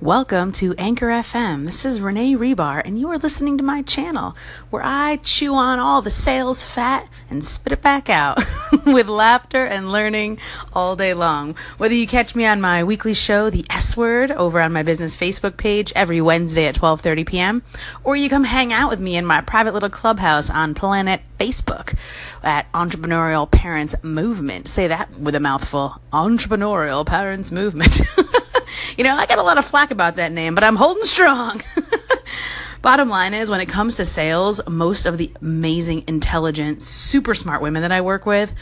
Welcome to Anchor FM. This is Renee Rebar, and you are listening to my channel where I chew on all the sales fat and spit it back out with laughter and learning all day long. Whether you catch me on my weekly show, The S Word, over on my business Facebook page every Wednesday at 12:30 p.m., or you come hang out with me in my private little clubhouse on Planet Facebook at Entrepreneurial Parents Movement. Say that with a mouthful. Entrepreneurial Parents Movement. You know, I got a lot of flack about that name, but I'm holding strong. Bottom line is, when it comes to sales, most of the amazing, intelligent, super smart women that I work with,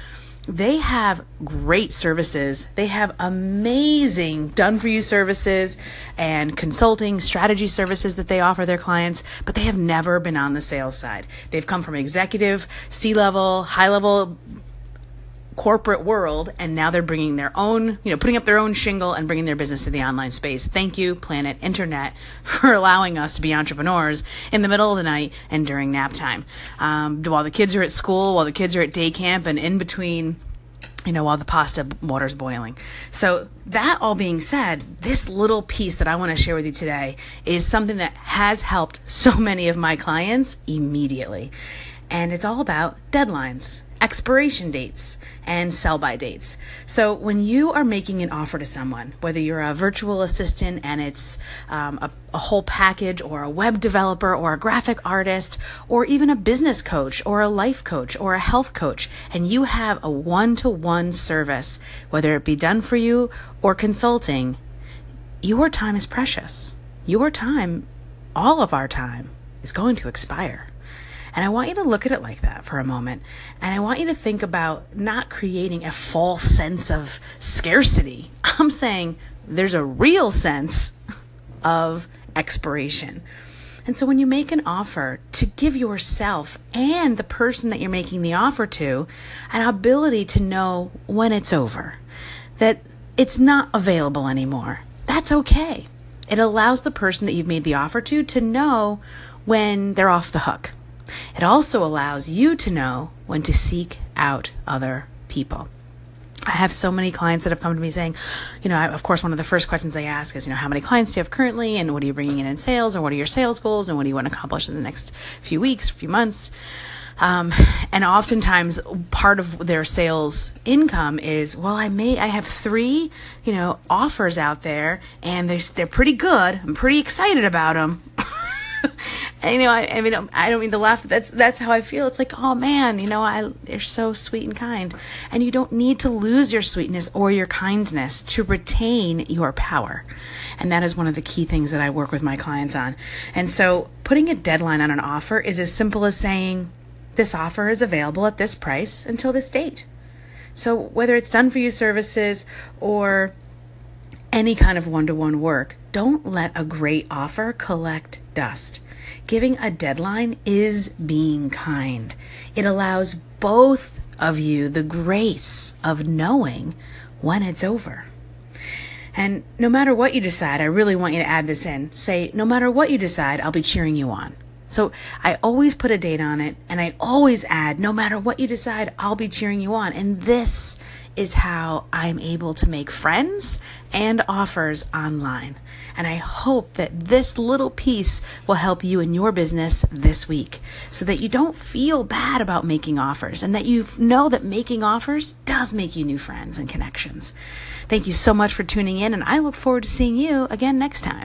they have great services. They have amazing done for you services and consulting strategy services that they offer their clients, but they have never been on the sales side. They've come from executive, C level, high level corporate world and now they're bringing their own you know putting up their own shingle and bringing their business to the online space thank you planet internet for allowing us to be entrepreneurs in the middle of the night and during nap time um, while the kids are at school while the kids are at day camp and in between you know, while the pasta water's boiling. So, that all being said, this little piece that I want to share with you today is something that has helped so many of my clients immediately. And it's all about deadlines expiration dates and sell by dates. So when you are making an offer to someone, whether you're a virtual assistant and it's um, a, a whole package, or a web developer, or a graphic artist, or even a business coach, or a life coach, or a health coach, and you have a one to one service, whether it be done for you or consulting, your time is precious. Your time, all of our time, is going to expire. And I want you to look at it like that for a moment. And I want you to think about not creating a false sense of scarcity. I'm saying there's a real sense of expiration. And so when you make an offer to give yourself and the person that you're making the offer to an ability to know when it's over, that it's not available anymore, that's okay. It allows the person that you've made the offer to to know when they're off the hook. It also allows you to know when to seek out other people. I have so many clients that have come to me saying, you know, I, of course, one of the first questions I ask is, you know, how many clients do you have currently, and what are you bringing in in sales, and what are your sales goals, and what do you want to accomplish in the next few weeks, few months. Um, and oftentimes, part of their sales income is, well, I may, I have three, you know, offers out there, and they're they're pretty good. I'm pretty excited about them. you know, I, I, mean, I don't mean to laugh. That's that's how I feel. It's like, oh man, you know, I they're so sweet and kind, and you don't need to lose your sweetness or your kindness to retain your power. And that is one of the key things that I work with my clients on. And so, putting a deadline on an offer is as simple as saying, this offer is available at this price until this date. So whether it's done for you services or any kind of one to one work, don't let a great offer collect dust. Giving a deadline is being kind. It allows both of you the grace of knowing when it's over. And no matter what you decide, I really want you to add this in. Say, no matter what you decide, I'll be cheering you on. So I always put a date on it and I always add, no matter what you decide, I'll be cheering you on. And this is how I'm able to make friends and offers online. And I hope that this little piece will help you in your business this week so that you don't feel bad about making offers and that you know that making offers does make you new friends and connections. Thank you so much for tuning in, and I look forward to seeing you again next time.